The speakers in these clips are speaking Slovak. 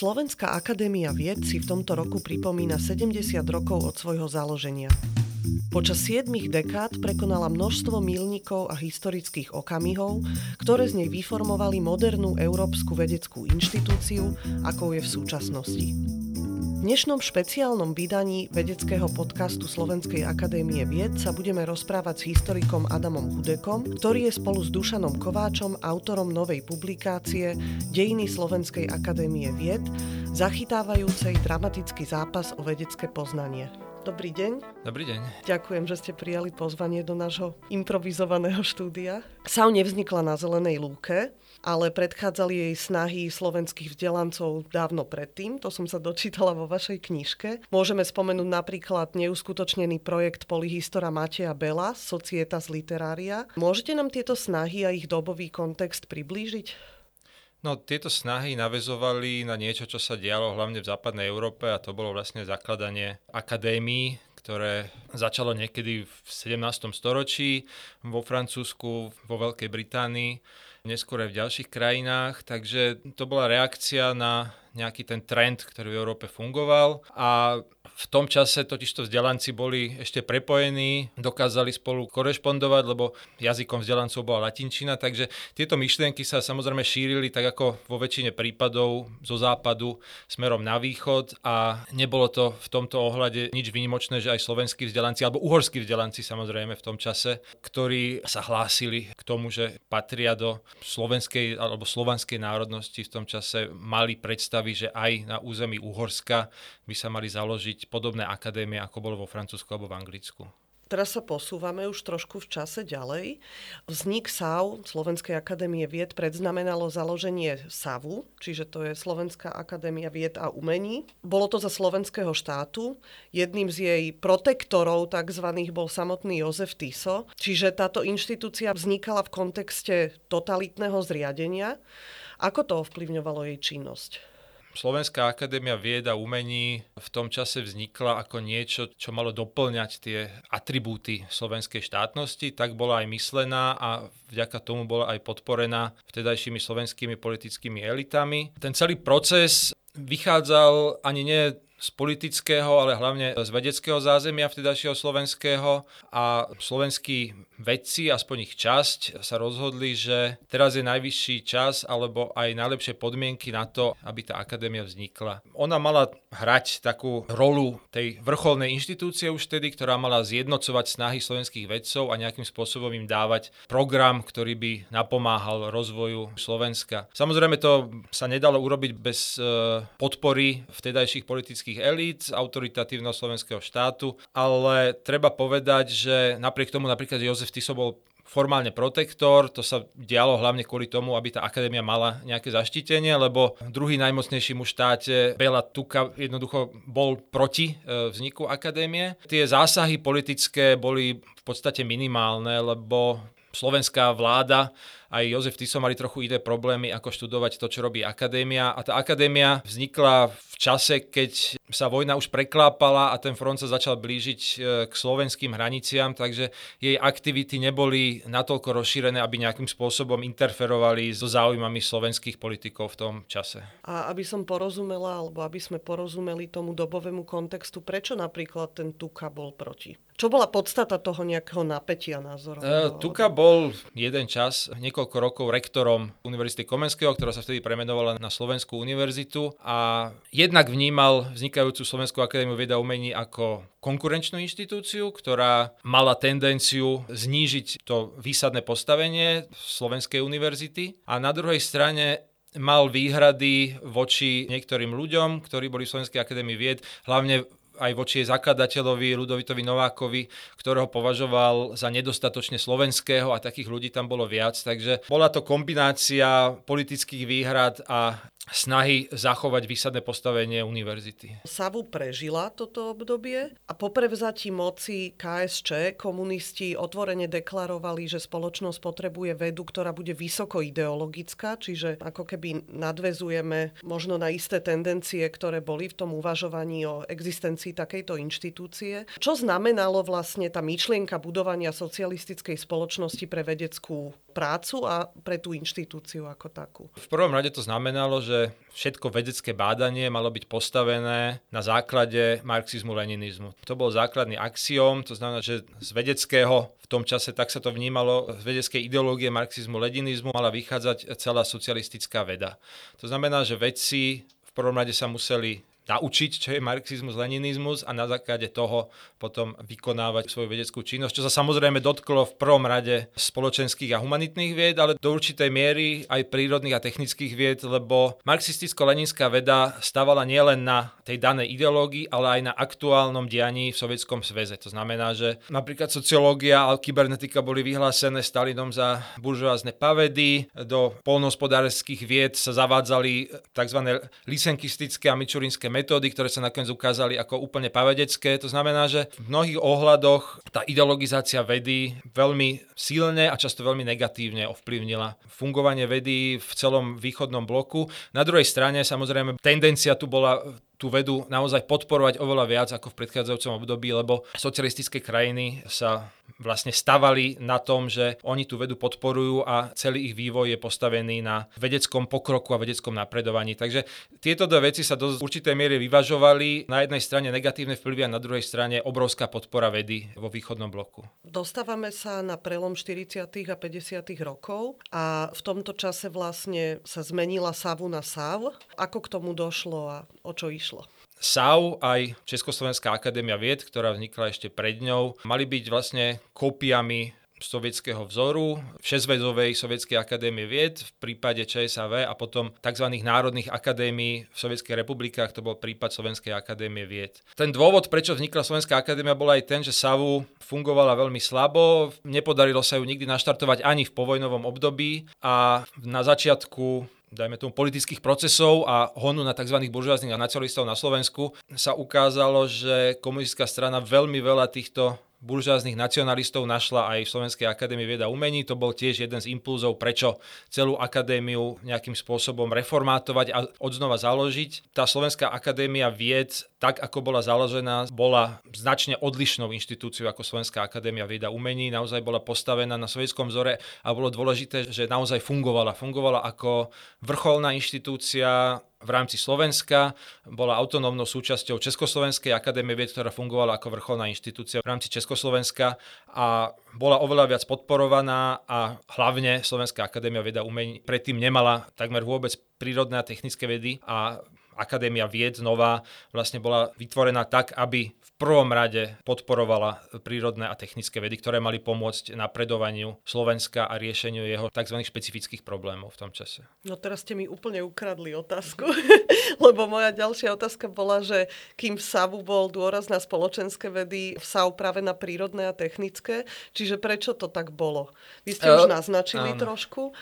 Slovenská akadémia vied si v tomto roku pripomína 70 rokov od svojho založenia. Počas 7 dekád prekonala množstvo milníkov a historických okamihov, ktoré z nej vyformovali modernú európsku vedeckú inštitúciu, akou je v súčasnosti. V dnešnom špeciálnom vydaní vedeckého podcastu Slovenskej akadémie vied sa budeme rozprávať s historikom Adamom Hudekom, ktorý je spolu s Dušanom Kováčom autorom novej publikácie Dejiny Slovenskej akadémie vied, zachytávajúcej dramatický zápas o vedecké poznanie. Dobrý deň. Dobrý deň. Ďakujem, že ste prijali pozvanie do nášho improvizovaného štúdia. SAU nevznikla na Zelenej lúke, ale predchádzali jej snahy slovenských vzdelancov dávno predtým. To som sa dočítala vo vašej knižke. Môžeme spomenúť napríklad neuskutočnený projekt polyhistora Mateja Bela, Societas Literaria. Môžete nám tieto snahy a ich dobový kontext priblížiť? No, tieto snahy navezovali na niečo, čo sa dialo hlavne v západnej Európe a to bolo vlastne zakladanie akadémií, ktoré začalo niekedy v 17. storočí vo Francúzsku, vo Veľkej Británii neskôr aj v ďalších krajinách, takže to bola reakcia na nejaký ten trend, ktorý v Európe fungoval. A v tom čase totižto vzdelanci boli ešte prepojení, dokázali spolu korešpondovať, lebo jazykom vzdelancov bola latinčina, takže tieto myšlienky sa samozrejme šírili tak ako vo väčšine prípadov zo západu smerom na východ a nebolo to v tomto ohľade nič vynimočné, že aj slovenskí vzdelanci alebo uhorskí vzdelanci samozrejme v tom čase, ktorí sa hlásili k tomu, že patria do slovenskej alebo slovanskej národnosti v tom čase mali predstavy, že aj na území Uhorska by sa mali založiť podobné akadémie, ako bolo vo Francúzsku alebo v Anglicku. Teraz sa posúvame už trošku v čase ďalej. Vznik SAU, Slovenskej akadémie vied, predznamenalo založenie SAVu, čiže to je Slovenská akadémia vied a umení. Bolo to za slovenského štátu. Jedným z jej protektorov tzv. bol samotný Jozef Tiso. Čiže táto inštitúcia vznikala v kontexte totalitného zriadenia. Ako to ovplyvňovalo jej činnosť? Slovenská akadémia vied a umení v tom čase vznikla ako niečo, čo malo doplňať tie atribúty slovenskej štátnosti, tak bola aj myslená a vďaka tomu bola aj podporená vtedajšími slovenskými politickými elitami. Ten celý proces vychádzal ani nie z politického, ale hlavne z vedeckého zázemia vtedajšieho slovenského a slovenskí vedci, aspoň ich časť, sa rozhodli, že teraz je najvyšší čas alebo aj najlepšie podmienky na to, aby tá akadémia vznikla. Ona mala hrať takú rolu tej vrcholnej inštitúcie už vtedy, ktorá mala zjednocovať snahy slovenských vedcov a nejakým spôsobom im dávať program, ktorý by napomáhal rozvoju Slovenska. Samozrejme to sa nedalo urobiť bez e, podpory vtedajších politických politických elít, autoritatívneho slovenského štátu, ale treba povedať, že napriek tomu napríklad Jozef Tiso bol formálne protektor, to sa dialo hlavne kvôli tomu, aby tá akadémia mala nejaké zaštítenie, lebo druhý najmocnejší muž štáte, Bela Tuka, jednoducho bol proti e, vzniku akadémie. Tie zásahy politické boli v podstate minimálne, lebo slovenská vláda aj Jozef Tiso mali trochu iné problémy, ako študovať to, čo robí akadémia. A tá akadémia vznikla v čase, keď sa vojna už preklápala a ten front sa začal blížiť e, k slovenským hraniciam, takže jej aktivity neboli natoľko rozšírené, aby nejakým spôsobom interferovali so záujmami slovenských politikov v tom čase. A aby som porozumela, alebo aby sme porozumeli tomu dobovému kontextu, prečo napríklad ten Tuka bol proti? Čo bola podstata toho nejakého napätia názorov? Uh, Tuka bol jeden čas, niekoľko rokov rektorom Univerzity Komenského, ktorá sa vtedy premenovala na Slovenskú univerzitu a jednak vnímal vznikajúcu Slovenskú akadémiu veda umení ako konkurenčnú inštitúciu, ktorá mala tendenciu znížiť to výsadné postavenie Slovenskej univerzity a na druhej strane mal výhrady voči niektorým ľuďom, ktorí boli v Slovenskej akadémii vied, hlavne aj voči zakladateľovi Ludovitovi Novákovi, ktorého považoval za nedostatočne slovenského a takých ľudí tam bolo viac. Takže bola to kombinácia politických výhrad a snahy zachovať výsadné postavenie univerzity. Savu prežila toto obdobie a po prevzatí moci KSČ komunisti otvorene deklarovali, že spoločnosť potrebuje vedu, ktorá bude vysoko ideologická, čiže ako keby nadvezujeme možno na isté tendencie, ktoré boli v tom uvažovaní o existencii rámci takejto inštitúcie. Čo znamenalo vlastne tá myšlienka budovania socialistickej spoločnosti pre vedeckú prácu a pre tú inštitúciu ako takú? V prvom rade to znamenalo, že všetko vedecké bádanie malo byť postavené na základe marxizmu-leninizmu. To bol základný axiom, to znamená, že z vedeckého v tom čase tak sa to vnímalo, z vedeckej ideológie marxizmu-leninizmu mala vychádzať celá socialistická veda. To znamená, že vedci v prvom rade sa museli naučiť, čo je marxizmus, leninizmus a na základe toho potom vykonávať svoju vedeckú činnosť, čo sa samozrejme dotklo v prvom rade spoločenských a humanitných vied, ale do určitej miery aj prírodných a technických vied, lebo marxisticko-leninská veda stávala nielen na tej danej ideológii, ale aj na aktuálnom dianí v Sovietskom sveze. To znamená, že napríklad sociológia a kybernetika boli vyhlásené Stalinom za buržoázne pavedy, do polnohospodárských vied sa zavádzali tzv. lisenkistické a mičurinské metódy, ktoré sa nakoniec ukázali ako úplne pavedecké. To znamená, že v mnohých ohľadoch tá ideologizácia vedy veľmi silne a často veľmi negatívne ovplyvnila fungovanie vedy v celom východnom bloku. Na druhej strane samozrejme tendencia tu bola tú vedu naozaj podporovať oveľa viac ako v predchádzajúcom období, lebo socialistické krajiny sa vlastne stavali na tom, že oni tú vedu podporujú a celý ich vývoj je postavený na vedeckom pokroku a vedeckom napredovaní. Takže tieto dve veci sa do určitej miery vyvažovali. Na jednej strane negatívne vplyvy a na druhej strane obrovská podpora vedy vo východnom bloku. Dostávame sa na prelom 40. a 50. rokov a v tomto čase vlastne sa zmenila Savu na Sav. Ako k tomu došlo a o čo išlo? Prišlo. SAU aj Československá akadémia vied, ktorá vznikla ešte pred ňou, mali byť vlastne kópiami sovietského vzoru, šesťvedovej Sovietskej akadémie vied, v prípade ČSAV a potom tzv. národných akadémií v Sovietskej republikách, to bol prípad Slovenskej akadémie vied. Ten dôvod, prečo vznikla Slovenská akadémia, bol aj ten, že SAVu fungovala veľmi slabo, nepodarilo sa ju nikdy naštartovať ani v povojnovom období a na začiatku dajme tomu, politických procesov a honu na tzv. buržoáznych a nacionalistov na Slovensku sa ukázalo, že komunistická strana veľmi veľa týchto buržáznych nacionalistov našla aj v Slovenskej akadémii vieda umení. To bol tiež jeden z impulzov, prečo celú akadémiu nejakým spôsobom reformátovať a odznova založiť. Tá Slovenská akadémia vied, tak ako bola založená, bola značne odlišnou inštitúciou ako Slovenská akadémia vieda umení. Naozaj bola postavená na sovietskom vzore a bolo dôležité, že naozaj fungovala. Fungovala ako vrcholná inštitúcia, v rámci Slovenska, bola autonómnou súčasťou Československej akadémie vied, ktorá fungovala ako vrcholná inštitúcia v rámci Československa a bola oveľa viac podporovaná a hlavne Slovenská akadémia veda umení predtým nemala takmer vôbec prírodné a technické vedy a Akadémia vied nová vlastne bola vytvorená tak, aby prvom rade podporovala prírodné a technické vedy, ktoré mali pomôcť napredovaniu Slovenska a riešeniu jeho tzv. špecifických problémov v tom čase. No teraz ste mi úplne ukradli otázku, lebo moja ďalšia otázka bola, že kým v SAVu bol dôraz na spoločenské vedy, v SAV práve na prírodné a technické, čiže prečo to tak bolo? Vy ste uh, už naznačili áno. trošku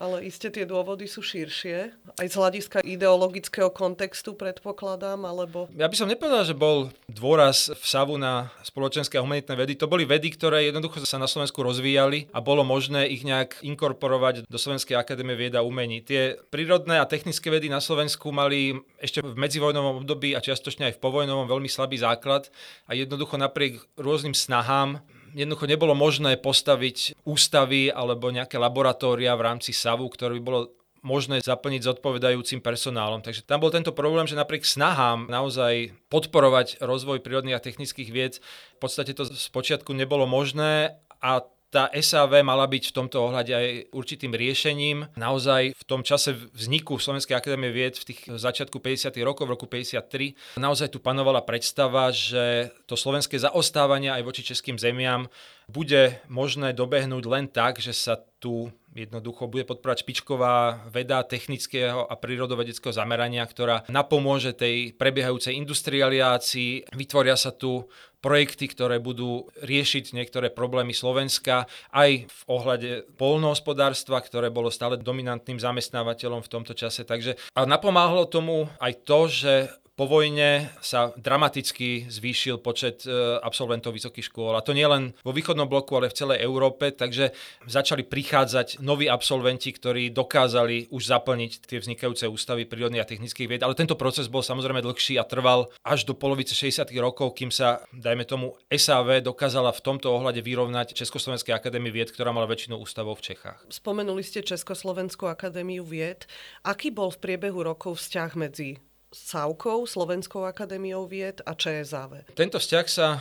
ale iste tie dôvody sú širšie. Aj z hľadiska ideologického kontextu predpokladám, alebo... Ja by som nepovedal, že bol dôraz v Savu na spoločenské a humanitné vedy. To boli vedy, ktoré jednoducho sa na Slovensku rozvíjali a bolo možné ich nejak inkorporovať do Slovenskej akadémie vieda a umení. Tie prírodné a technické vedy na Slovensku mali ešte v medzivojnovom období a čiastočne aj v povojnovom veľmi slabý základ a jednoducho napriek rôznym snahám jednoducho nebolo možné postaviť ústavy alebo nejaké laboratória v rámci SAVu, ktoré by bolo možné zaplniť s odpovedajúcim personálom. Takže tam bol tento problém, že napriek snahám naozaj podporovať rozvoj prírodných a technických vied, v podstate to z počiatku nebolo možné a tá SAV mala byť v tomto ohľade aj určitým riešením. Naozaj v tom čase vzniku Slovenskej akadémie vied v tých začiatku 50. rokov, v roku 53, naozaj tu panovala predstava, že to slovenské zaostávanie aj voči českým zemiam bude možné dobehnúť len tak, že sa tu jednoducho bude podporovať špičková veda technického a prírodovedeckého zamerania, ktorá napomôže tej prebiehajúcej industrializácii. Vytvoria sa tu projekty, ktoré budú riešiť niektoré problémy Slovenska aj v ohľade polnohospodárstva, ktoré bolo stále dominantným zamestnávateľom v tomto čase. Takže a napomáhalo tomu aj to, že po vojne sa dramaticky zvýšil počet e, absolventov vysokých škôl. A to nie len vo východnom bloku, ale v celej Európe, takže začali prichádzať noví absolventi, ktorí dokázali už zaplniť tie vznikajúce ústavy prírodných a technických vied. Ale tento proces bol samozrejme dlhší a trval až do polovice 60. rokov, kým sa, dajme tomu, SAV dokázala v tomto ohľade vyrovnať Československej akadémie vied, ktorá mala väčšinu ústavov v Čechách. Spomenuli ste Československú akadémiu vied. Aký bol v priebehu rokov vzťah medzi SAUKou, Slovenskou akadémiou vied a ČSAV. Tento vzťah sa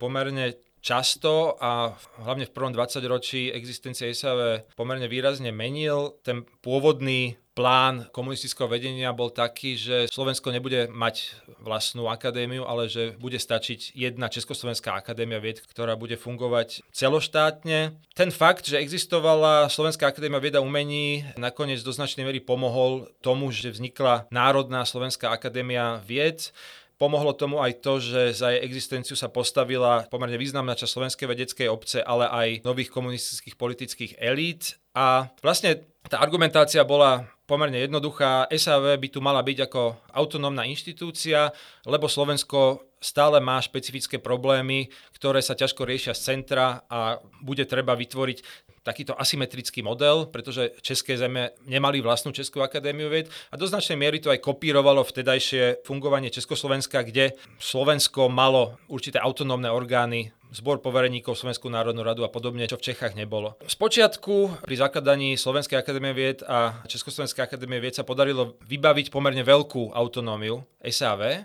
pomerne často a hlavne v prvom 20 ročí existencie SAV pomerne výrazne menil. Ten pôvodný plán komunistického vedenia bol taký, že Slovensko nebude mať vlastnú akadémiu, ale že bude stačiť jedna Československá akadémia vied, ktorá bude fungovať celoštátne. Ten fakt, že existovala Slovenská akadémia vieda umení, nakoniec do značnej miery pomohol tomu, že vznikla Národná Slovenská akadémia vied. Pomohlo tomu aj to, že za jej existenciu sa postavila pomerne významná časť slovenskej vedeckej obce, ale aj nových komunistických politických elít. A vlastne tá argumentácia bola pomerne jednoduchá. SAV by tu mala byť ako autonómna inštitúcia, lebo Slovensko stále má špecifické problémy, ktoré sa ťažko riešia z centra a bude treba vytvoriť takýto asymetrický model, pretože České zeme nemali vlastnú Českú akadémiu vied a do značnej miery to aj kopírovalo vtedajšie fungovanie Československa, kde Slovensko malo určité autonómne orgány zbor povereníkov, Slovenskú národnú radu a podobne, čo v Čechách nebolo. Spočiatku pri zakladaní Slovenskej akadémie vied a Československej akadémie vied sa podarilo vybaviť pomerne veľkú autonómiu SAV,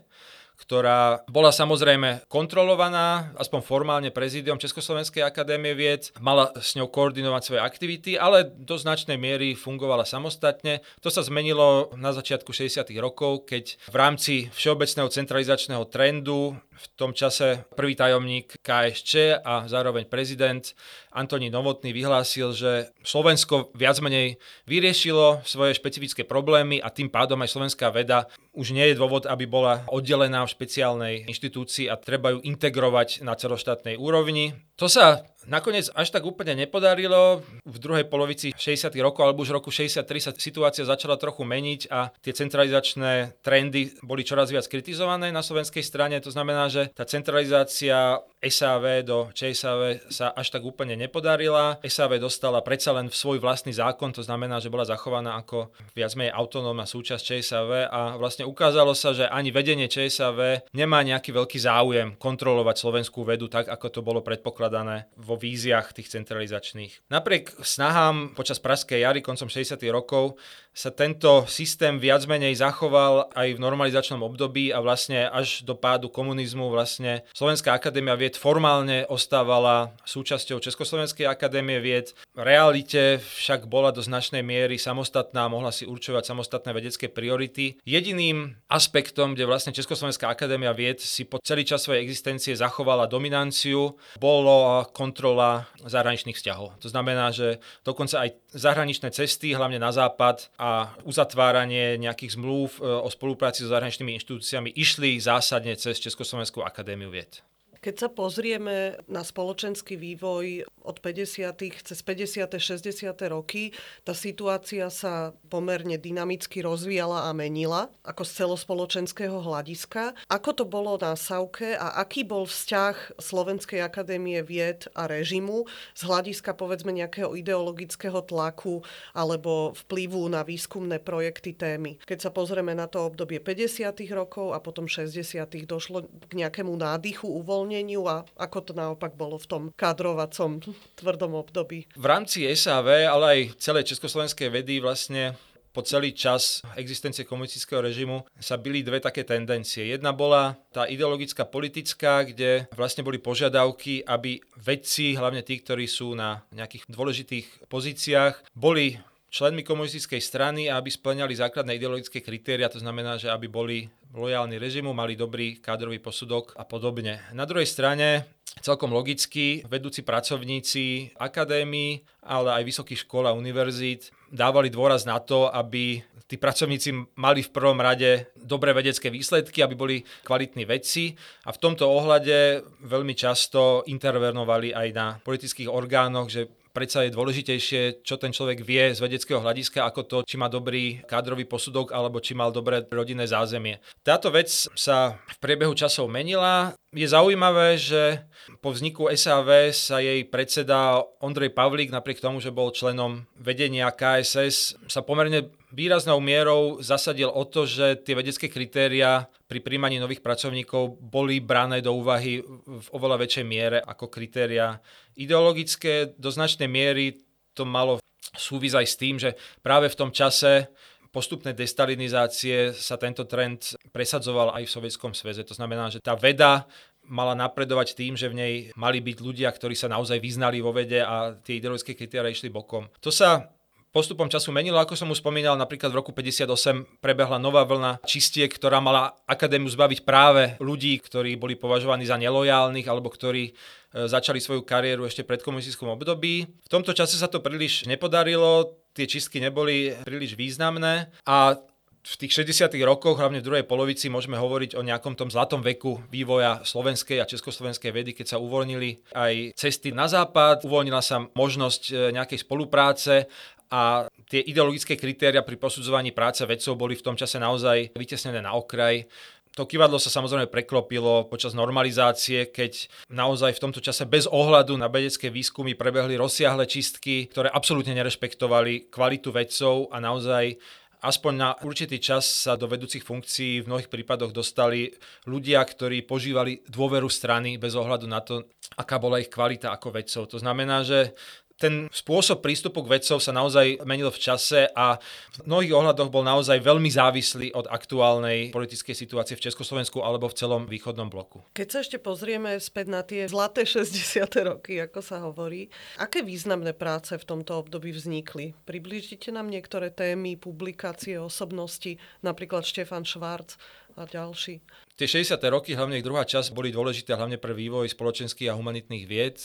ktorá bola samozrejme kontrolovaná, aspoň formálne prezidium Československej akadémie vied, mala s ňou koordinovať svoje aktivity, ale do značnej miery fungovala samostatne. To sa zmenilo na začiatku 60. rokov, keď v rámci všeobecného centralizačného trendu v tom čase prvý tajomník KSČ a zároveň prezident Antonín Novotný vyhlásil, že Slovensko viac menej vyriešilo svoje špecifické problémy a tým pádom aj slovenská veda už nie je dôvod, aby bola oddelená v špeciálnej inštitúcii a treba ju integrovať na celoštátnej úrovni. To sa nakoniec až tak úplne nepodarilo. V druhej polovici 60. rokov alebo už roku 63 sa situácia začala trochu meniť a tie centralizačné trendy boli čoraz viac kritizované na slovenskej strane. To znamená, že tá centralizácia SAV do ČSAV sa až tak úplne nepodarila. SAV dostala predsa len v svoj vlastný zákon, to znamená, že bola zachovaná ako viac menej autonómna súčasť ČSAV a vlastne ukázalo sa, že ani vedenie ČSAV nemá nejaký veľký záujem kontrolovať slovenskú vedu tak, ako to bolo predpokladané vo víziách tých centralizačných. Napriek snahám počas Praskej jary koncom 60. rokov sa tento systém viac menej zachoval aj v normalizačnom období a vlastne až do pádu komunizmu vlastne Slovenská akadémia vied formálne ostávala súčasťou Československej akadémie vied. V realite však bola do značnej miery samostatná, mohla si určovať samostatné vedecké priority. Jediným aspektom, kde vlastne Československá akadémia vied si po celý čas svojej existencie zachovala dominanciu, bolo kontrola zahraničných vzťahov. To znamená, že dokonca aj zahraničné cesty, hlavne na západ, a uzatváranie nejakých zmluv e, o spolupráci so zahraničnými inštitúciami išli zásadne cez Československú akadémiu vied. Keď sa pozrieme na spoločenský vývoj od 50. cez 50. 60. roky, tá situácia sa pomerne dynamicky rozvíjala a menila, ako z celospoločenského hľadiska. Ako to bolo na Sauke a aký bol vzťah Slovenskej akadémie vied a režimu z hľadiska povedzme nejakého ideologického tlaku alebo vplyvu na výskumné projekty témy. Keď sa pozrieme na to obdobie 50. rokov a potom 60. došlo k nejakému nádychu, uvoľneniu uvoľneniu a ako to naopak bolo v tom kadrovacom tvrdom období. V rámci SAV, ale aj celej československej vedy vlastne po celý čas existencie komunistického režimu sa byli dve také tendencie. Jedna bola tá ideologická politická, kde vlastne boli požiadavky, aby vedci, hlavne tí, ktorí sú na nejakých dôležitých pozíciách, boli členmi komunistickej strany a aby splňali základné ideologické kritéria, to znamená, že aby boli lojálni režimu, mali dobrý kádrový posudok a podobne. Na druhej strane celkom logicky vedúci pracovníci akadémií, ale aj vysokých škôl a univerzít dávali dôraz na to, aby tí pracovníci mali v prvom rade dobré vedecké výsledky, aby boli kvalitní vedci a v tomto ohľade veľmi často intervenovali aj na politických orgánoch, že predsa je dôležitejšie, čo ten človek vie z vedeckého hľadiska, ako to, či má dobrý kádrový posudok alebo či mal dobré rodinné zázemie. Táto vec sa v priebehu časov menila. Je zaujímavé, že po vzniku SAV sa jej predseda Ondrej Pavlík, napriek tomu, že bol členom vedenia KSS, sa pomerne výraznou mierou zasadil o to, že tie vedecké kritéria pri príjmaní nových pracovníkov boli brané do úvahy v oveľa väčšej miere ako kritéria ideologické. Do značnej miery to malo súvis aj s tým, že práve v tom čase postupnej destalinizácie sa tento trend presadzoval aj v Sovietskom sveze. To znamená, že tá veda mala napredovať tým, že v nej mali byť ľudia, ktorí sa naozaj vyznali vo vede a tie ideologické kritéria išli bokom. To sa postupom času menilo, ako som už spomínal, napríklad v roku 58 prebehla nová vlna čistiek, ktorá mala akadémiu zbaviť práve ľudí, ktorí boli považovaní za nelojálnych alebo ktorí e, začali svoju kariéru ešte pred komunistickom období. V tomto čase sa to príliš nepodarilo, tie čistky neboli príliš významné a v tých 60. rokoch, hlavne v druhej polovici, môžeme hovoriť o nejakom tom zlatom veku vývoja slovenskej a československej vedy, keď sa uvoľnili aj cesty na západ, uvoľnila sa možnosť e, nejakej spolupráce a tie ideologické kritéria pri posudzovaní práce vedcov boli v tom čase naozaj vytesnené na okraj. To kývadlo sa samozrejme preklopilo počas normalizácie, keď naozaj v tomto čase bez ohľadu na vedecké výskumy prebehli rozsiahle čistky, ktoré absolútne nerešpektovali kvalitu vedcov a naozaj aspoň na určitý čas sa do vedúcich funkcií v mnohých prípadoch dostali ľudia, ktorí požívali dôveru strany bez ohľadu na to, aká bola ich kvalita ako vedcov. To znamená, že ten spôsob prístupu k vedcov sa naozaj menil v čase a v mnohých ohľadoch bol naozaj veľmi závislý od aktuálnej politickej situácie v Československu alebo v celom východnom bloku. Keď sa ešte pozrieme späť na tie zlaté 60. roky, ako sa hovorí, aké významné práce v tomto období vznikli? Priblížite nám niektoré témy, publikácie, osobnosti, napríklad Štefan Švárc a ďalší. Tie 60. roky, hlavne ich druhá časť, boli dôležité hlavne pre vývoj spoločenských a humanitných vied,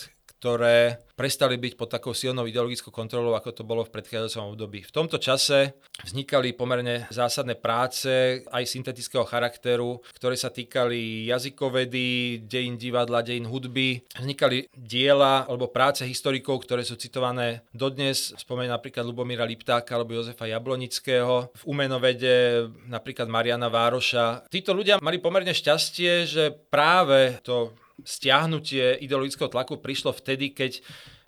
ktoré prestali byť pod takou silnou ideologickou kontrolou, ako to bolo v predchádzajúcom období. V tomto čase vznikali pomerne zásadné práce aj syntetického charakteru, ktoré sa týkali jazykovedy, dejín divadla, dejín hudby. Vznikali diela alebo práce historikov, ktoré sú citované dodnes. Spomeniem napríklad Lubomíra Liptáka alebo Jozefa Jablonického. V umenovede napríklad Mariana Vároša. Títo ľudia mali pomerne šťastie, že práve to stiahnutie ideologického tlaku prišlo vtedy, keď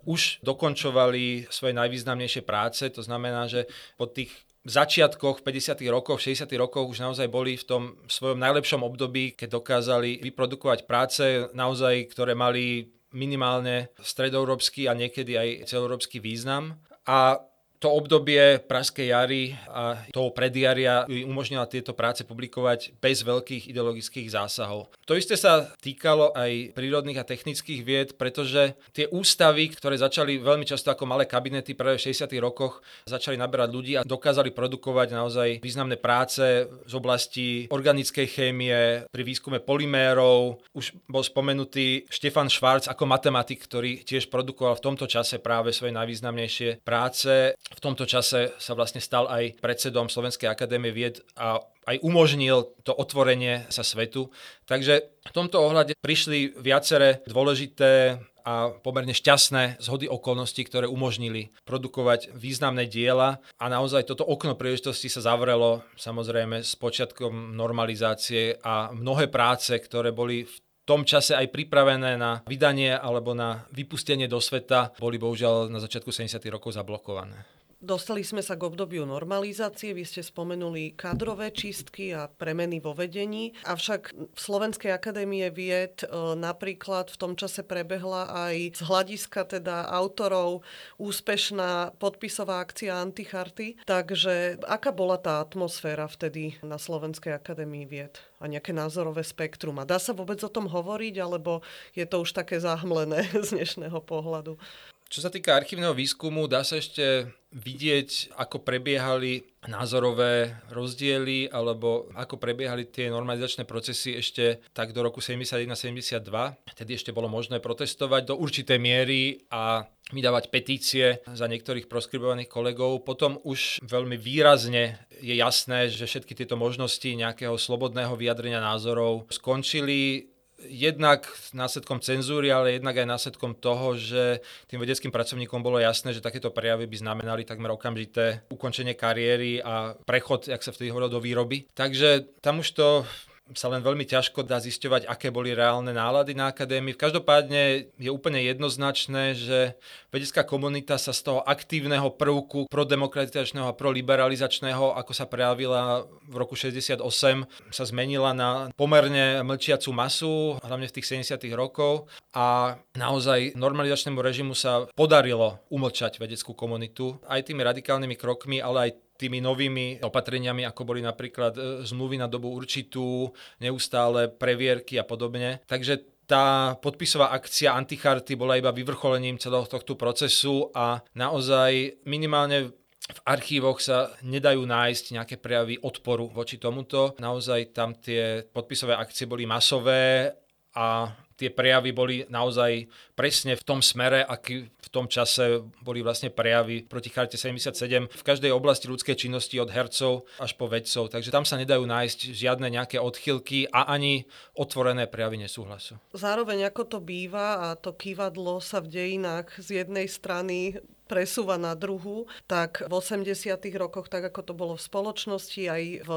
už dokončovali svoje najvýznamnejšie práce. To znamená, že po tých začiatkoch 50. rokoch, 60. rokoch už naozaj boli v tom svojom najlepšom období, keď dokázali vyprodukovať práce naozaj, ktoré mali minimálne stredoeurópsky a niekedy aj celoeurópsky význam. A to obdobie Pražskej jary a toho predjaria umožnila tieto práce publikovať bez veľkých ideologických zásahov. To isté sa týkalo aj prírodných a technických vied, pretože tie ústavy, ktoré začali veľmi často ako malé kabinety práve v 60. rokoch, začali naberať ľudí a dokázali produkovať naozaj významné práce z oblasti organickej chémie, pri výskume polymérov. Už bol spomenutý Štefan Švarc ako matematik, ktorý tiež produkoval v tomto čase práve svoje najvýznamnejšie práce v tomto čase sa vlastne stal aj predsedom Slovenskej akadémie vied a aj umožnil to otvorenie sa svetu. Takže v tomto ohľade prišli viaceré dôležité a pomerne šťastné zhody okolností, ktoré umožnili produkovať významné diela a naozaj toto okno príležitosti sa zavrelo samozrejme s počiatkom normalizácie a mnohé práce, ktoré boli v tom čase aj pripravené na vydanie alebo na vypustenie do sveta, boli bohužiaľ na začiatku 70. rokov zablokované. Dostali sme sa k obdobiu normalizácie, vy ste spomenuli kadrové čistky a premeny vo vedení, avšak v Slovenskej akadémie vied e, napríklad v tom čase prebehla aj z hľadiska teda autorov úspešná podpisová akcia Anticharty. Takže aká bola tá atmosféra vtedy na Slovenskej akadémii vied? a nejaké názorové spektrum. A dá sa vôbec o tom hovoriť, alebo je to už také zahmlené z dnešného pohľadu? Čo sa týka archívneho výskumu, dá sa ešte vidieť, ako prebiehali názorové rozdiely alebo ako prebiehali tie normalizačné procesy ešte tak do roku 71-72. Tedy ešte bolo možné protestovať do určitej miery a vydávať petície za niektorých proskribovaných kolegov. Potom už veľmi výrazne je jasné, že všetky tieto možnosti nejakého slobodného vyjadrenia názorov skončili jednak následkom cenzúry, ale jednak aj následkom toho, že tým vedeckým pracovníkom bolo jasné, že takéto prejavy by znamenali takmer okamžité ukončenie kariéry a prechod, jak sa vtedy hovorilo, do výroby. Takže tam už to sa len veľmi ťažko dá zisťovať, aké boli reálne nálady na akadémii. Každopádne je úplne jednoznačné, že vedecká komunita sa z toho aktívneho prvku prodemokratizačného a proliberalizačného, ako sa prejavila v roku 68, sa zmenila na pomerne mlčiacu masu, hlavne v tých 70. rokov a naozaj normalizačnému režimu sa podarilo umlčať vedeckú komunitu aj tými radikálnymi krokmi, ale aj tými novými opatreniami, ako boli napríklad e, zmluvy na dobu určitú, neustále previerky a podobne. Takže tá podpisová akcia Anticharty bola iba vyvrcholením celého tohto procesu a naozaj minimálne v archívoch sa nedajú nájsť nejaké prejavy odporu voči tomuto. Naozaj tam tie podpisové akcie boli masové a tie prejavy boli naozaj presne v tom smere, aký v tom čase boli vlastne prejavy proti charte 77 v každej oblasti ľudskej činnosti od hercov až po vedcov. Takže tam sa nedajú nájsť žiadne nejaké odchylky a ani otvorené prejavy nesúhlasu. Zároveň ako to býva a to kývadlo sa v dejinách z jednej strany presúva na druhú, tak v 80. rokoch, tak ako to bolo v spoločnosti, aj v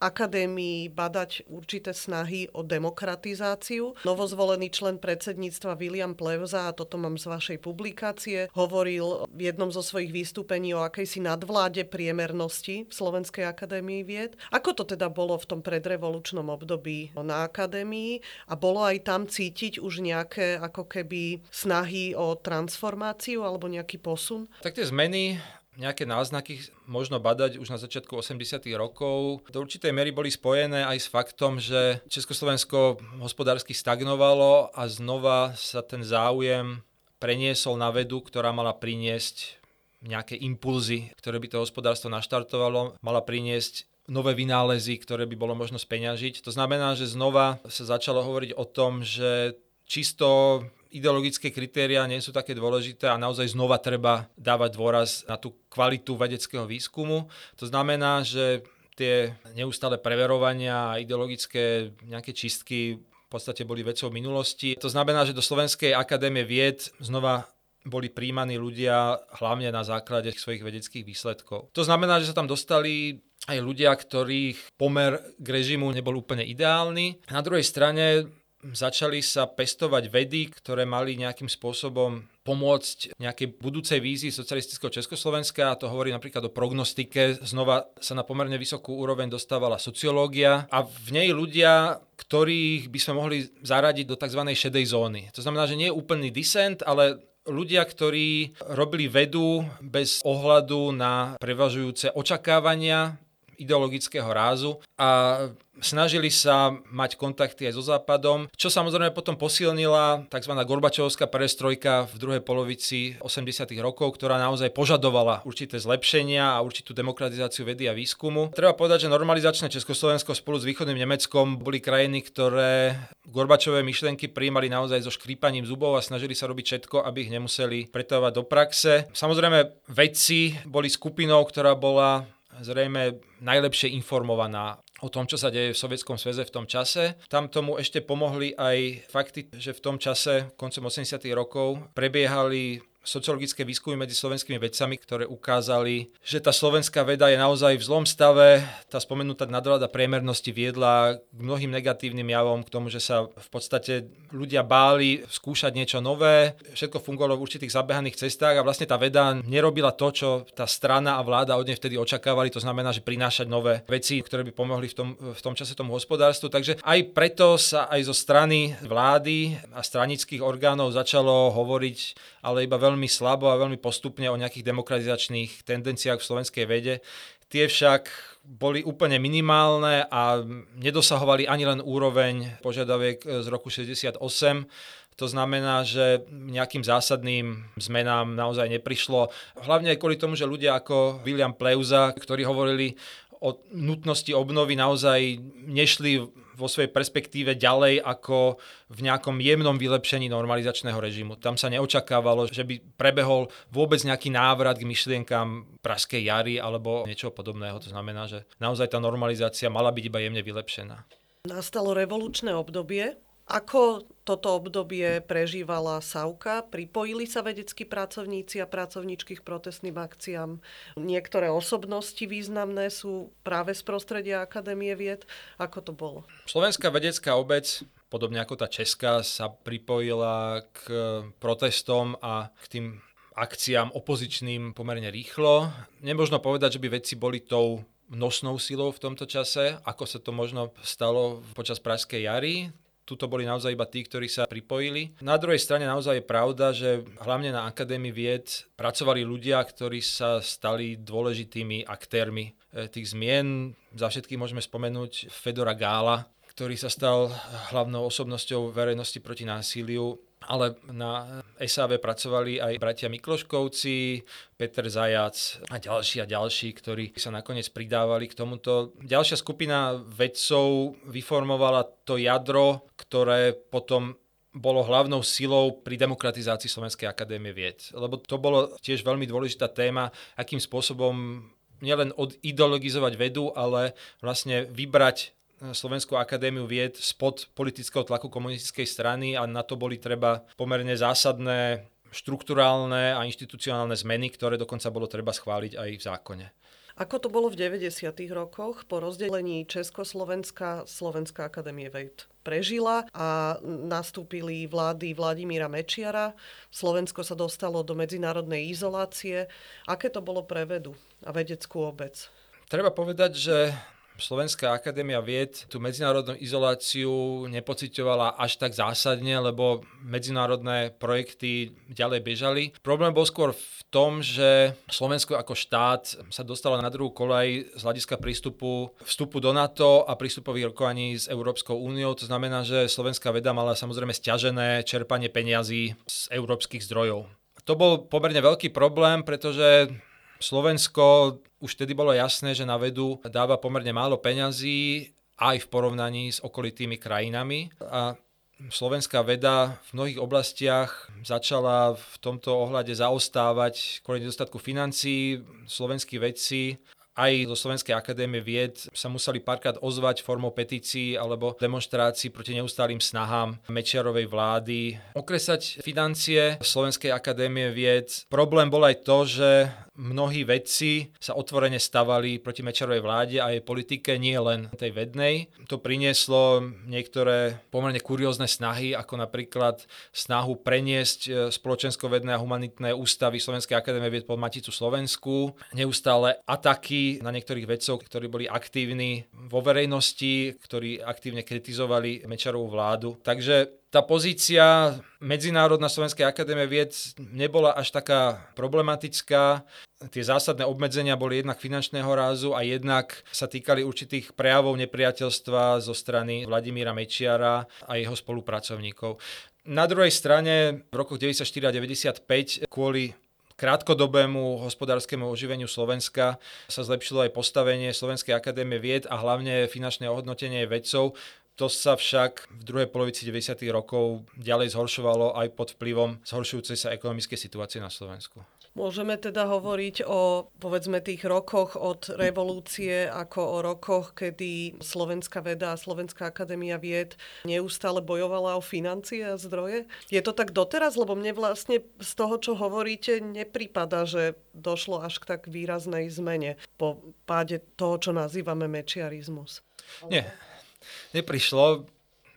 akadémii badať určité snahy o demokratizáciu. Novozvolený člen predsedníctva William Plevza, a toto mám z vašej publikácie, hovoril v jednom zo svojich vystúpení o akejsi nadvláde priemernosti v Slovenskej akadémii vied. Ako to teda bolo v tom predrevolučnom období na akadémii a bolo aj tam cítiť už nejaké ako keby snahy o transformáciu alebo nejaký posun? Tak tie zmeny nejaké náznaky možno badať už na začiatku 80. rokov. Do určitej mery boli spojené aj s faktom, že Československo hospodársky stagnovalo a znova sa ten záujem preniesol na vedu, ktorá mala priniesť nejaké impulzy, ktoré by to hospodárstvo naštartovalo, mala priniesť nové vynálezy, ktoré by bolo možno speňažiť. To znamená, že znova sa začalo hovoriť o tom, že čisto ideologické kritéria nie sú také dôležité a naozaj znova treba dávať dôraz na tú kvalitu vedeckého výskumu. To znamená, že tie neustále preverovania a ideologické nejaké čistky v podstate boli vecou minulosti. To znamená, že do Slovenskej akadémie vied znova boli príjmaní ľudia hlavne na základe svojich vedeckých výsledkov. To znamená, že sa tam dostali aj ľudia, ktorých pomer k režimu nebol úplne ideálny. Na druhej strane začali sa pestovať vedy, ktoré mali nejakým spôsobom pomôcť nejakej budúcej vízii socialistického Československa, a to hovorí napríklad o prognostike. Znova sa na pomerne vysokú úroveň dostávala sociológia a v nej ľudia, ktorých by sme mohli zaradiť do tzv. šedej zóny. To znamená, že nie je úplný disent, ale ľudia, ktorí robili vedu bez ohľadu na prevažujúce očakávania ideologického rázu a snažili sa mať kontakty aj so Západom, čo samozrejme potom posilnila tzv. Gorbačovská perestrojka v druhej polovici 80. rokov, ktorá naozaj požadovala určité zlepšenia a určitú demokratizáciu vedy a výskumu. Treba povedať, že normalizačné Československo spolu s východným Nemeckom boli krajiny, ktoré Gorbačové myšlenky prijímali naozaj so škrípaním zubov a snažili sa robiť všetko, aby ich nemuseli pretávať do praxe. Samozrejme, vedci boli skupinou, ktorá bola zrejme najlepšie informovaná o tom, čo sa deje v Sovietskom sveze v tom čase. Tam tomu ešte pomohli aj fakty, že v tom čase, koncom 80. rokov, prebiehali sociologické výskumy medzi slovenskými vedcami, ktoré ukázali, že tá slovenská veda je naozaj v zlom stave. Tá spomenutá nadvláda priemernosti viedla k mnohým negatívnym javom, k tomu, že sa v podstate ľudia báli skúšať niečo nové. Všetko fungovalo v určitých zabehaných cestách a vlastne tá veda nerobila to, čo tá strana a vláda od nej vtedy očakávali. To znamená, že prinášať nové veci, ktoré by pomohli v tom, v tom čase tomu hospodárstvu. Takže aj preto sa aj zo strany vlády a stranických orgánov začalo hovoriť ale iba veľmi slabo a veľmi postupne o nejakých demokratizačných tendenciách v slovenskej vede. Tie však boli úplne minimálne a nedosahovali ani len úroveň požiadaviek z roku 68. To znamená, že nejakým zásadným zmenám naozaj neprišlo. Hlavne aj kvôli tomu, že ľudia ako William Pleuza, ktorí hovorili o nutnosti obnovy naozaj nešli vo svojej perspektíve ďalej ako v nejakom jemnom vylepšení normalizačného režimu. Tam sa neočakávalo, že by prebehol vôbec nejaký návrat k myšlienkám Praskej jary alebo niečo podobného. To znamená, že naozaj tá normalizácia mala byť iba jemne vylepšená. Nastalo revolučné obdobie, Ako toto obdobie prežívala Sauka? Pripojili sa vedeckí pracovníci a pracovníčky k protestným akciám? Niektoré osobnosti významné sú práve z prostredia Akadémie vied. Ako to bolo? Slovenská vedecká obec podobne ako tá Česká, sa pripojila k protestom a k tým akciám opozičným pomerne rýchlo. Nemožno povedať, že by veci boli tou nosnou silou v tomto čase, ako sa to možno stalo počas Pražskej jary tuto boli naozaj iba tí, ktorí sa pripojili. Na druhej strane naozaj je pravda, že hlavne na Akadémii vied pracovali ľudia, ktorí sa stali dôležitými aktérmi eh, tých zmien. Za všetky môžeme spomenúť Fedora Gála, ktorý sa stal hlavnou osobnosťou verejnosti proti násiliu ale na SAV pracovali aj bratia Mikloškovci, Peter Zajac a ďalší a ďalší, ktorí sa nakoniec pridávali k tomuto. Ďalšia skupina vedcov vyformovala to jadro, ktoré potom bolo hlavnou silou pri demokratizácii Slovenskej akadémie vied. Lebo to bolo tiež veľmi dôležitá téma, akým spôsobom nielen odideologizovať vedu, ale vlastne vybrať Slovenskú akadémiu vied spod politického tlaku komunistickej strany a na to boli treba pomerne zásadné štruktúrálne a inštitucionálne zmeny, ktoré dokonca bolo treba schváliť aj v zákone. Ako to bolo v 90. rokoch po rozdelení Československa Slovenská akadémie vied prežila a nastúpili vlády Vladimíra Mečiara. Slovensko sa dostalo do medzinárodnej izolácie. Aké to bolo pre vedu a vedeckú obec? Treba povedať, že Slovenská akadémia vied tú medzinárodnú izoláciu nepocitovala až tak zásadne, lebo medzinárodné projekty ďalej bežali. Problém bol skôr v tom, že Slovensko ako štát sa dostalo na druhú kolaj z hľadiska prístupu vstupu do NATO a prístupových rokovaní s Európskou úniou. To znamená, že slovenská veda mala samozrejme stiažené čerpanie peňazí z európskych zdrojov. To bol pomerne veľký problém, pretože Slovensko už vtedy bolo jasné, že na vedu dáva pomerne málo peňazí aj v porovnaní s okolitými krajinami. A slovenská veda v mnohých oblastiach začala v tomto ohľade zaostávať kvôli nedostatku financií. Slovenskí vedci aj zo Slovenskej akadémie vied sa museli párkrát ozvať formou petícií alebo demonstrácií proti neustálým snahám Mečiarovej vlády okresať financie Slovenskej akadémie vied. Problém bol aj to, že mnohí vedci sa otvorene stavali proti Mečarovej vláde a jej politike, nie len tej vednej. To prinieslo niektoré pomerne kuriózne snahy, ako napríklad snahu preniesť e, spoločensko-vedné a humanitné ústavy Slovenskej akadémie vied pod Maticu Slovensku, neustále ataky na niektorých vedcov, ktorí boli aktívni vo verejnosti, ktorí aktívne kritizovali Mečarovú vládu. Takže tá pozícia Medzinárodná Slovenskej akadémie vied nebola až taká problematická. Tie zásadné obmedzenia boli jednak finančného rázu a jednak sa týkali určitých prejavov nepriateľstva zo strany Vladimíra Mečiara a jeho spolupracovníkov. Na druhej strane v rokoch 94 a 95 kvôli krátkodobému hospodárskému oživeniu Slovenska sa zlepšilo aj postavenie Slovenskej akadémie vied a hlavne finančné ohodnotenie vedcov, to sa však v druhej polovici 90. rokov ďalej zhoršovalo aj pod vplyvom zhoršujúcej sa ekonomickej situácie na Slovensku. Môžeme teda hovoriť o, povedzme, tých rokoch od revolúcie, ako o rokoch, kedy Slovenská veda a Slovenská akadémia vied neustále bojovala o financie a zdroje? Je to tak doteraz? Lebo mne vlastne z toho, čo hovoríte, nepripada, že došlo až k tak výraznej zmene po páde toho, čo nazývame mečiarizmus. Nie, neprišlo.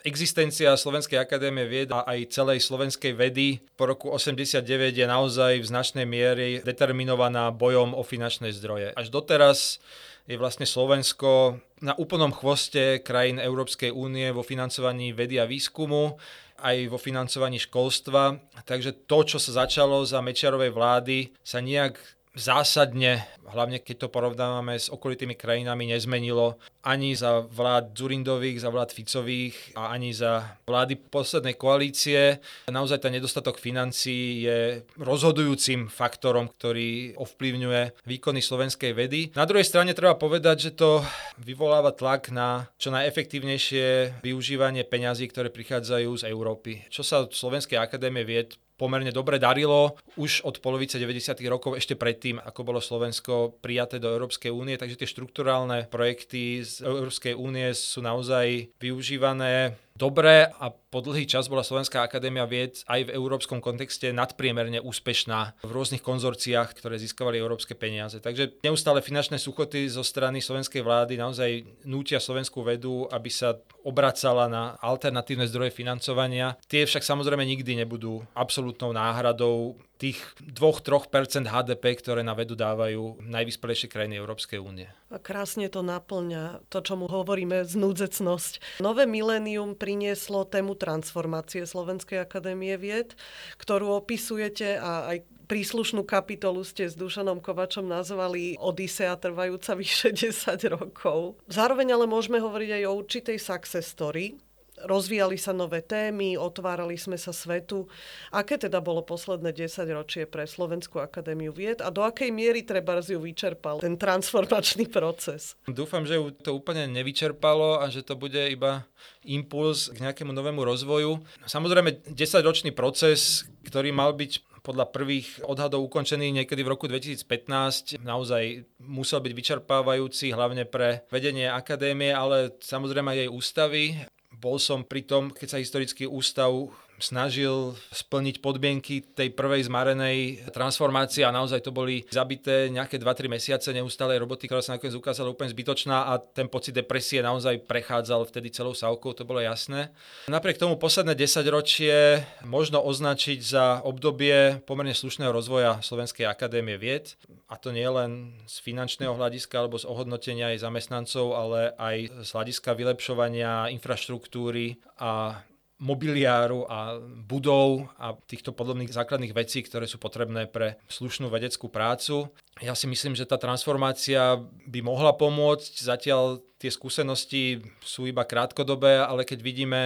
Existencia Slovenskej akadémie vied a aj celej slovenskej vedy po roku 89 je naozaj v značnej miere determinovaná bojom o finančné zdroje. Až doteraz je vlastne Slovensko na úplnom chvoste krajín Európskej únie vo financovaní vedy a výskumu aj vo financovaní školstva. Takže to, čo sa začalo za Mečiarovej vlády, sa nejak zásadne, hlavne keď to porovnávame s okolitými krajinami, nezmenilo ani za vlád Zurindových, za vlád Ficových a ani za vlády poslednej koalície. Naozaj ten nedostatok financií je rozhodujúcim faktorom, ktorý ovplyvňuje výkony slovenskej vedy. Na druhej strane treba povedať, že to vyvoláva tlak na čo najefektívnejšie využívanie peňazí, ktoré prichádzajú z Európy. Čo sa Slovenskej akadémie vied pomerne dobre darilo už od polovice 90. rokov, ešte predtým, ako bolo Slovensko prijaté do Európskej únie, takže tie štrukturálne projekty z Európskej únie sú naozaj využívané dobré a po dlhý čas bola Slovenská akadémia vied aj v európskom kontexte nadpriemerne úspešná v rôznych konzorciách, ktoré získavali európske peniaze. Takže neustále finančné suchoty zo strany slovenskej vlády naozaj nútia slovenskú vedu, aby sa obracala na alternatívne zdroje financovania. Tie však samozrejme nikdy nebudú absolútnou náhradou tých 2-3% HDP, ktoré na vedu dávajú najvyspelejšie krajiny Európskej únie. A krásne to naplňa to, čo mu hovoríme znúdzecnosť. Nové milénium prinieslo tému transformácie Slovenskej akadémie vied, ktorú opisujete a aj príslušnú kapitolu ste s Dušanom Kovačom nazvali Odisea trvajúca vyše 10 rokov. Zároveň ale môžeme hovoriť aj o určitej success story, rozvíjali sa nové témy, otvárali sme sa svetu. Aké teda bolo posledné 10 ročie pre Slovenskú akadémiu vied a do akej miery treba ju vyčerpal ten transformačný proces? Dúfam, že ju to úplne nevyčerpalo a že to bude iba impuls k nejakému novému rozvoju. Samozrejme, 10-ročný proces, ktorý mal byť podľa prvých odhadov ukončený niekedy v roku 2015. Naozaj musel byť vyčerpávajúci hlavne pre vedenie akadémie, ale samozrejme aj jej ústavy. Bol som pri tom, keď sa historický ústav snažil splniť podmienky tej prvej zmarenej transformácie a naozaj to boli zabité nejaké 2-3 mesiace neustálej roboty, ktorá sa nakoniec ukázala úplne zbytočná a ten pocit depresie naozaj prechádzal vtedy celou sávkou, to bolo jasné. Napriek tomu posledné 10 ročie možno označiť za obdobie pomerne slušného rozvoja Slovenskej akadémie vied a to nie len z finančného hľadiska alebo z ohodnotenia aj zamestnancov, ale aj z hľadiska vylepšovania infraštruktúry a mobiliáru a budov a týchto podobných základných vecí, ktoré sú potrebné pre slušnú vedeckú prácu. Ja si myslím, že tá transformácia by mohla pomôcť. Zatiaľ tie skúsenosti sú iba krátkodobé, ale keď vidíme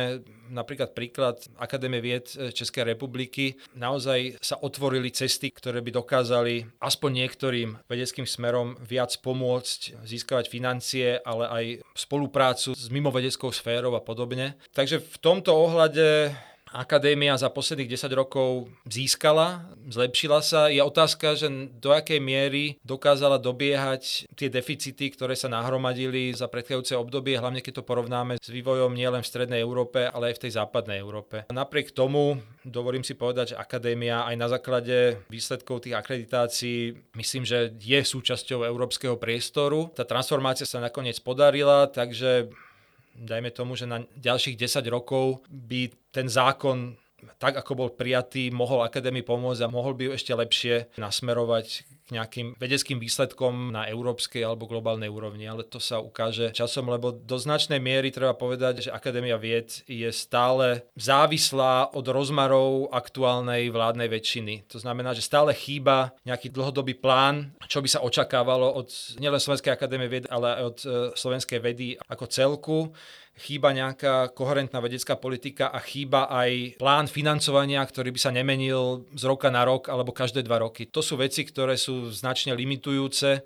napríklad príklad Akadémie vied Českej republiky, naozaj sa otvorili cesty, ktoré by dokázali aspoň niektorým vedeckým smerom viac pomôcť získavať financie, ale aj spoluprácu s mimovedeckou sférou a podobne. Takže v tomto ohľade akadémia za posledných 10 rokov získala, zlepšila sa. Je otázka, že do akej miery dokázala dobiehať tie deficity, ktoré sa nahromadili za predchádzajúce obdobie, hlavne keď to porovnáme s vývojom nielen v strednej Európe, ale aj v tej západnej Európe. Napriek tomu dovolím si povedať, že akadémia aj na základe výsledkov tých akreditácií myslím, že je súčasťou európskeho priestoru. Tá transformácia sa nakoniec podarila, takže dajme tomu, že na ďalších 10 rokov by ten zákon tak ako bol prijatý, mohol akadémii pomôcť a mohol by ju ešte lepšie nasmerovať k nejakým vedeckým výsledkom na európskej alebo globálnej úrovni, ale to sa ukáže časom, lebo do značnej miery treba povedať, že Akadémia vied je stále závislá od rozmarov aktuálnej vládnej väčšiny. To znamená, že stále chýba nejaký dlhodobý plán, čo by sa očakávalo od nielen Slovenskej akadémie vied, ale aj od e, slovenskej vedy ako celku chýba nejaká koherentná vedecká politika a chýba aj plán financovania, ktorý by sa nemenil z roka na rok alebo každé dva roky. To sú veci, ktoré sú značne limitujúce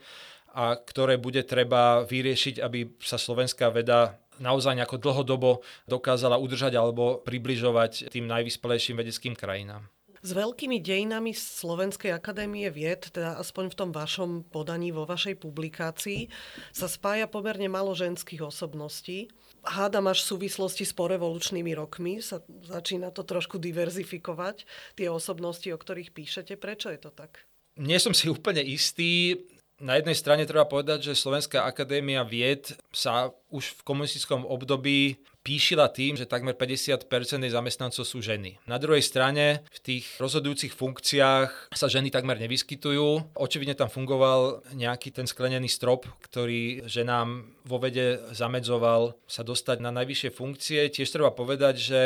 a ktoré bude treba vyriešiť, aby sa slovenská veda naozaj nejako dlhodobo dokázala udržať alebo približovať tým najvyspelejším vedeckým krajinám. S veľkými dejinami Slovenskej akadémie vied, teda aspoň v tom vašom podaní, vo vašej publikácii, sa spája pomerne malo ženských osobností hádam až v súvislosti s porevolučnými rokmi sa začína to trošku diverzifikovať, tie osobnosti, o ktorých píšete. Prečo je to tak? Nie som si úplne istý. Na jednej strane treba povedať, že Slovenská akadémia vied sa už v komunistickom období píšila tým, že takmer 50% zamestnancov sú ženy. Na druhej strane v tých rozhodujúcich funkciách sa ženy takmer nevyskytujú. Očividne tam fungoval nejaký ten sklenený strop, ktorý ženám vo vede zamedzoval sa dostať na najvyššie funkcie. Tiež treba povedať, že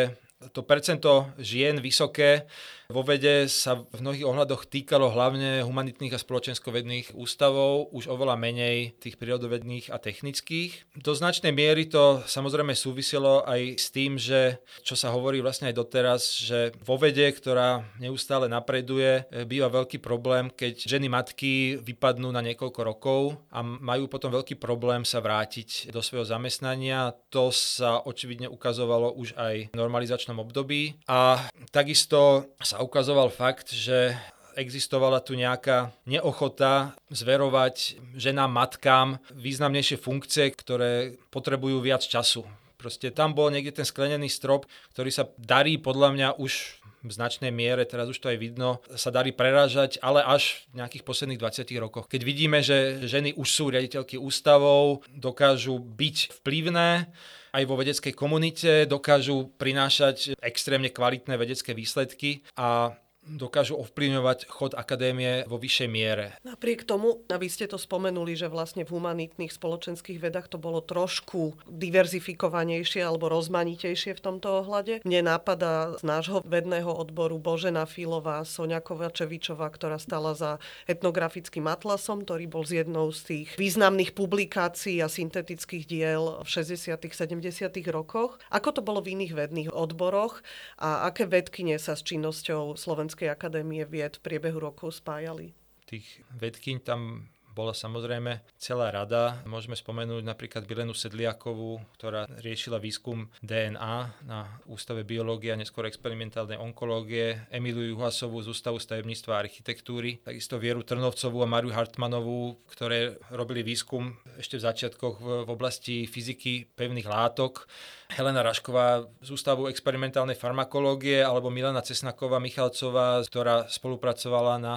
to percento žien vysoké vo vede sa v mnohých ohľadoch týkalo hlavne humanitných a spoločenskovedných ústavov, už oveľa menej tých prírodovedných a technických. Do značnej miery to samozrejme súviselo aj s tým, že čo sa hovorí vlastne aj doteraz, že vo vede, ktorá neustále napreduje, býva veľký problém, keď ženy matky vypadnú na niekoľko rokov a majú potom veľký problém sa vrátiť do svojho zamestnania. To sa očividne ukazovalo už aj v normalizačnom období. A takisto sa sa ukazoval fakt, že existovala tu nejaká neochota zverovať ženám, matkám významnejšie funkcie, ktoré potrebujú viac času Proste tam bol niekde ten sklenený strop, ktorý sa darí podľa mňa už v značnej miere, teraz už to aj vidno, sa darí prerážať, ale až v nejakých posledných 20 rokoch. Keď vidíme, že ženy už sú riaditeľky ústavov, dokážu byť vplyvné, aj vo vedeckej komunite, dokážu prinášať extrémne kvalitné vedecké výsledky a dokážu ovplyvňovať chod akadémie vo vyššej miere. Napriek tomu, a vy ste to spomenuli, že vlastne v humanitných spoločenských vedách to bolo trošku diverzifikovanejšie alebo rozmanitejšie v tomto ohľade. Mne nápada z nášho vedného odboru Božena Filová, Sonia Kovačevičová, ktorá stala za etnografickým atlasom, ktorý bol z jednou z tých významných publikácií a syntetických diel v 60. 70. rokoch. Ako to bolo v iných vedných odboroch a aké vedkynie sa s činnosťou Slovenskej Slovenskej akadémie vied v priebehu rokov spájali? Tých vedkyň tam bola samozrejme celá rada. Môžeme spomenúť napríklad Bilenu Sedliakovú, ktorá riešila výskum DNA na Ústave biológie a neskôr experimentálnej onkológie, Emilu Juhasovú z Ústavu stavebníctva a architektúry, takisto Vieru Trnovcovú a Mariu Hartmanovú, ktoré robili výskum ešte v začiatkoch v, oblasti fyziky pevných látok. Helena Rašková z Ústavu experimentálnej farmakológie alebo Milena Cesnaková Michalcová, ktorá spolupracovala na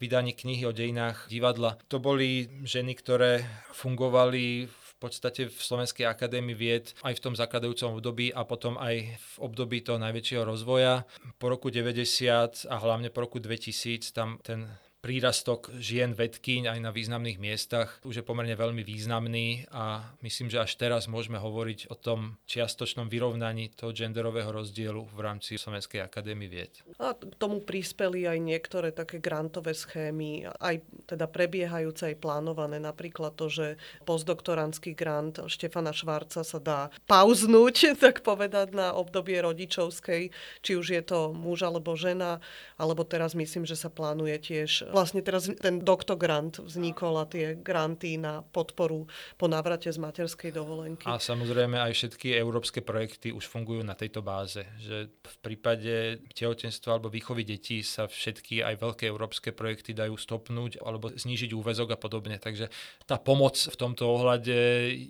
vydaní knihy o dejinách divadla. To boli ženy, ktoré fungovali v podstate v Slovenskej akadémii vied aj v tom zakladajúcom období a potom aj v období toho najväčšieho rozvoja. Po roku 90 a hlavne po roku 2000 tam ten prírastok žien vedkyň aj na významných miestach už je pomerne veľmi významný a myslím, že až teraz môžeme hovoriť o tom čiastočnom vyrovnaní toho genderového rozdielu v rámci Slovenskej akadémie vied. A tomu prispeli aj niektoré také grantové schémy, aj teda prebiehajúce, aj plánované, napríklad to, že postdoktorantský grant Štefana Švarca sa dá pauznúť, tak povedať, na obdobie rodičovskej, či už je to muž alebo žena, alebo teraz myslím, že sa plánuje tiež vlastne teraz ten grant vznikol a tie granty na podporu po návrate z materskej dovolenky. A samozrejme aj všetky európske projekty už fungujú na tejto báze, že v prípade tehotenstva alebo výchovy detí sa všetky aj veľké európske projekty dajú stopnúť alebo znížiť úvezok a podobne. Takže tá pomoc v tomto ohľade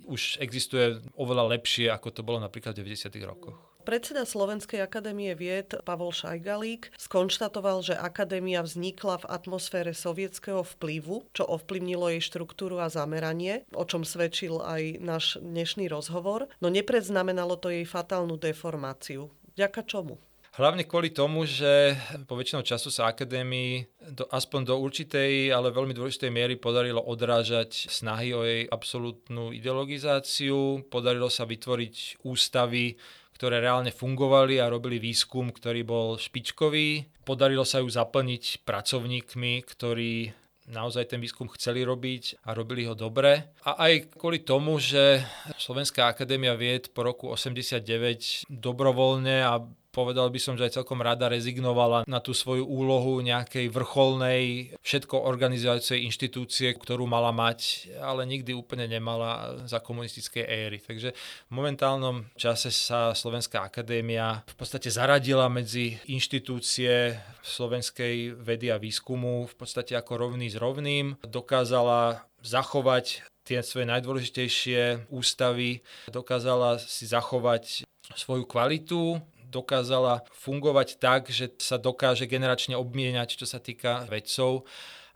už existuje oveľa lepšie, ako to bolo napríklad v 90. rokoch. Predseda Slovenskej akadémie vied Pavol Šajgalík skonštatoval, že akadémia vznikla v atmosfére sovietského vplyvu, čo ovplyvnilo jej štruktúru a zameranie, o čom svedčil aj náš dnešný rozhovor, no nepredznamenalo to jej fatálnu deformáciu. Vďaka čomu? Hlavne kvôli tomu, že po väčšinou času sa akadémii do, aspoň do určitej, ale veľmi dôležitej miery podarilo odrážať snahy o jej absolútnu ideologizáciu, podarilo sa vytvoriť ústavy, ktoré reálne fungovali a robili výskum, ktorý bol špičkový. Podarilo sa ju zaplniť pracovníkmi, ktorí naozaj ten výskum chceli robiť a robili ho dobre. A aj kvôli tomu, že Slovenská akadémia vied po roku 89 dobrovoľne a povedal by som, že aj celkom rada rezignovala na tú svoju úlohu nejakej vrcholnej, všetko organizujúcej inštitúcie, ktorú mala mať, ale nikdy úplne nemala za komunistickej éry. Takže v momentálnom čase sa Slovenská akadémia v podstate zaradila medzi inštitúcie slovenskej vedy a výskumu v podstate ako rovný s rovným. Dokázala zachovať tie svoje najdôležitejšie ústavy, dokázala si zachovať svoju kvalitu, dokázala fungovať tak, že sa dokáže generačne obmieniať, čo sa týka vedcov.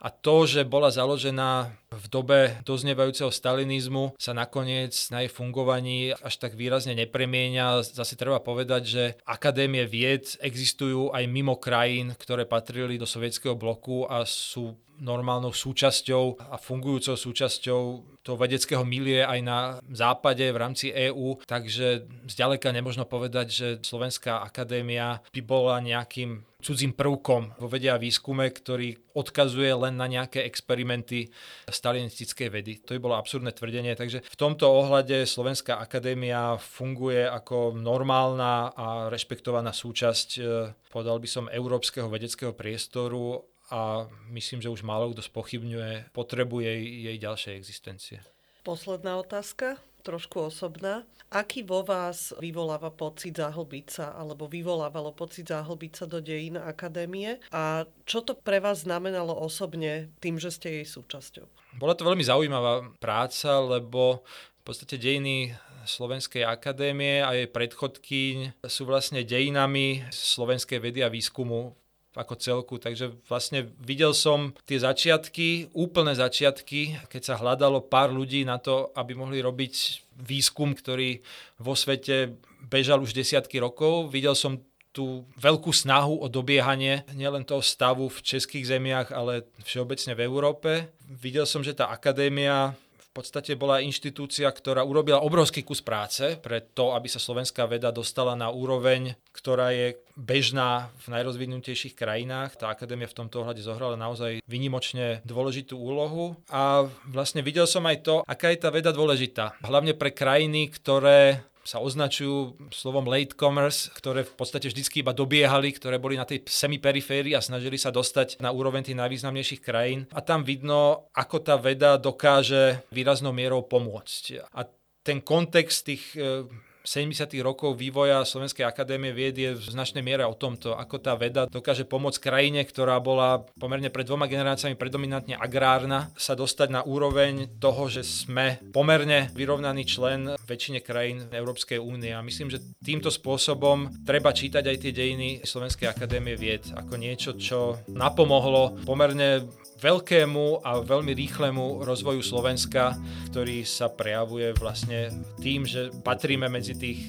A to, že bola založená v dobe doznievajúceho stalinizmu, sa nakoniec na jej fungovaní až tak výrazne nepremienia. Zase treba povedať, že akadémie vied existujú aj mimo krajín, ktoré patrili do sovietského bloku a sú normálnou súčasťou a fungujúcou súčasťou toho vedeckého milie aj na západe v rámci EÚ, takže zďaleka nemožno povedať, že Slovenská akadémia by bola nejakým cudzím prvkom vo vede a výskume, ktorý odkazuje len na nejaké experimenty stalinistickej vedy. To by bolo absurdné tvrdenie, takže v tomto ohľade Slovenská akadémia funguje ako normálna a rešpektovaná súčasť, eh, povedal by som, európskeho vedeckého priestoru a myslím, že už málo kto spochybňuje potrebu jej, jej ďalšej existencie. Posledná otázka, trošku osobná. Aký vo vás vyvoláva pocit zahlbiť sa, alebo vyvolávalo pocit zahlbiť sa do dejín akadémie? A čo to pre vás znamenalo osobne tým, že ste jej súčasťou? Bola to veľmi zaujímavá práca, lebo v podstate dejiny Slovenskej akadémie a jej predchodkyň sú vlastne dejinami slovenskej vedy a výskumu ako celku. Takže vlastne videl som tie začiatky, úplné začiatky, keď sa hľadalo pár ľudí na to, aby mohli robiť výskum, ktorý vo svete bežal už desiatky rokov. Videl som tú veľkú snahu o dobiehanie nielen toho stavu v českých zemiach, ale všeobecne v Európe. Videl som, že tá akadémia podstate bola inštitúcia, ktorá urobila obrovský kus práce pre to, aby sa slovenská veda dostala na úroveň, ktorá je bežná v najrozvinutejších krajinách. Tá akadémia v tomto ohľade zohrala naozaj vynimočne dôležitú úlohu. A vlastne videl som aj to, aká je tá veda dôležitá. Hlavne pre krajiny, ktoré sa označujú slovom late commerce, ktoré v podstate vždycky iba dobiehali, ktoré boli na tej semiperiférii a snažili sa dostať na úroveň tých najvýznamnejších krajín. A tam vidno, ako tá veda dokáže výraznou mierou pomôcť. A ten kontext tých e, 70. rokov vývoja Slovenskej akadémie vied je v značnej miere o tomto, ako tá veda dokáže pomôcť krajine, ktorá bola pomerne pred dvoma generáciami predominantne agrárna, sa dostať na úroveň toho, že sme pomerne vyrovnaný člen väčšine krajín Európskej únie. A myslím, že týmto spôsobom treba čítať aj tie dejiny Slovenskej akadémie vied ako niečo, čo napomohlo pomerne veľkému a veľmi rýchlemu rozvoju Slovenska, ktorý sa prejavuje vlastne tým, že patríme medzi tých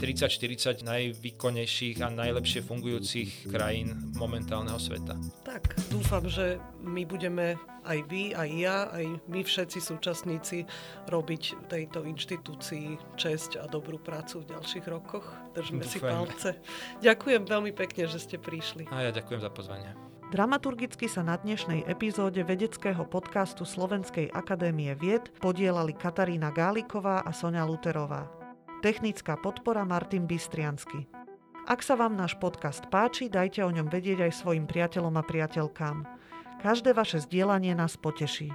30-40 najvýkonnejších a najlepšie fungujúcich krajín momentálneho sveta. Tak, dúfam, že my budeme aj vy, aj ja, aj my všetci súčasníci robiť tejto inštitúcii česť a dobrú prácu v ďalších rokoch. Držme Dúfam. si palce. Ďakujem veľmi pekne, že ste prišli. A ja ďakujem za pozvanie. Dramaturgicky sa na dnešnej epizóde vedeckého podcastu Slovenskej akadémie vied podielali Katarína Gáliková a Sonia Luterová. Technická podpora Martin Bystriansky. Ak sa vám náš podcast páči, dajte o ňom vedieť aj svojim priateľom a priateľkám. Každé vaše zdieľanie nás poteší.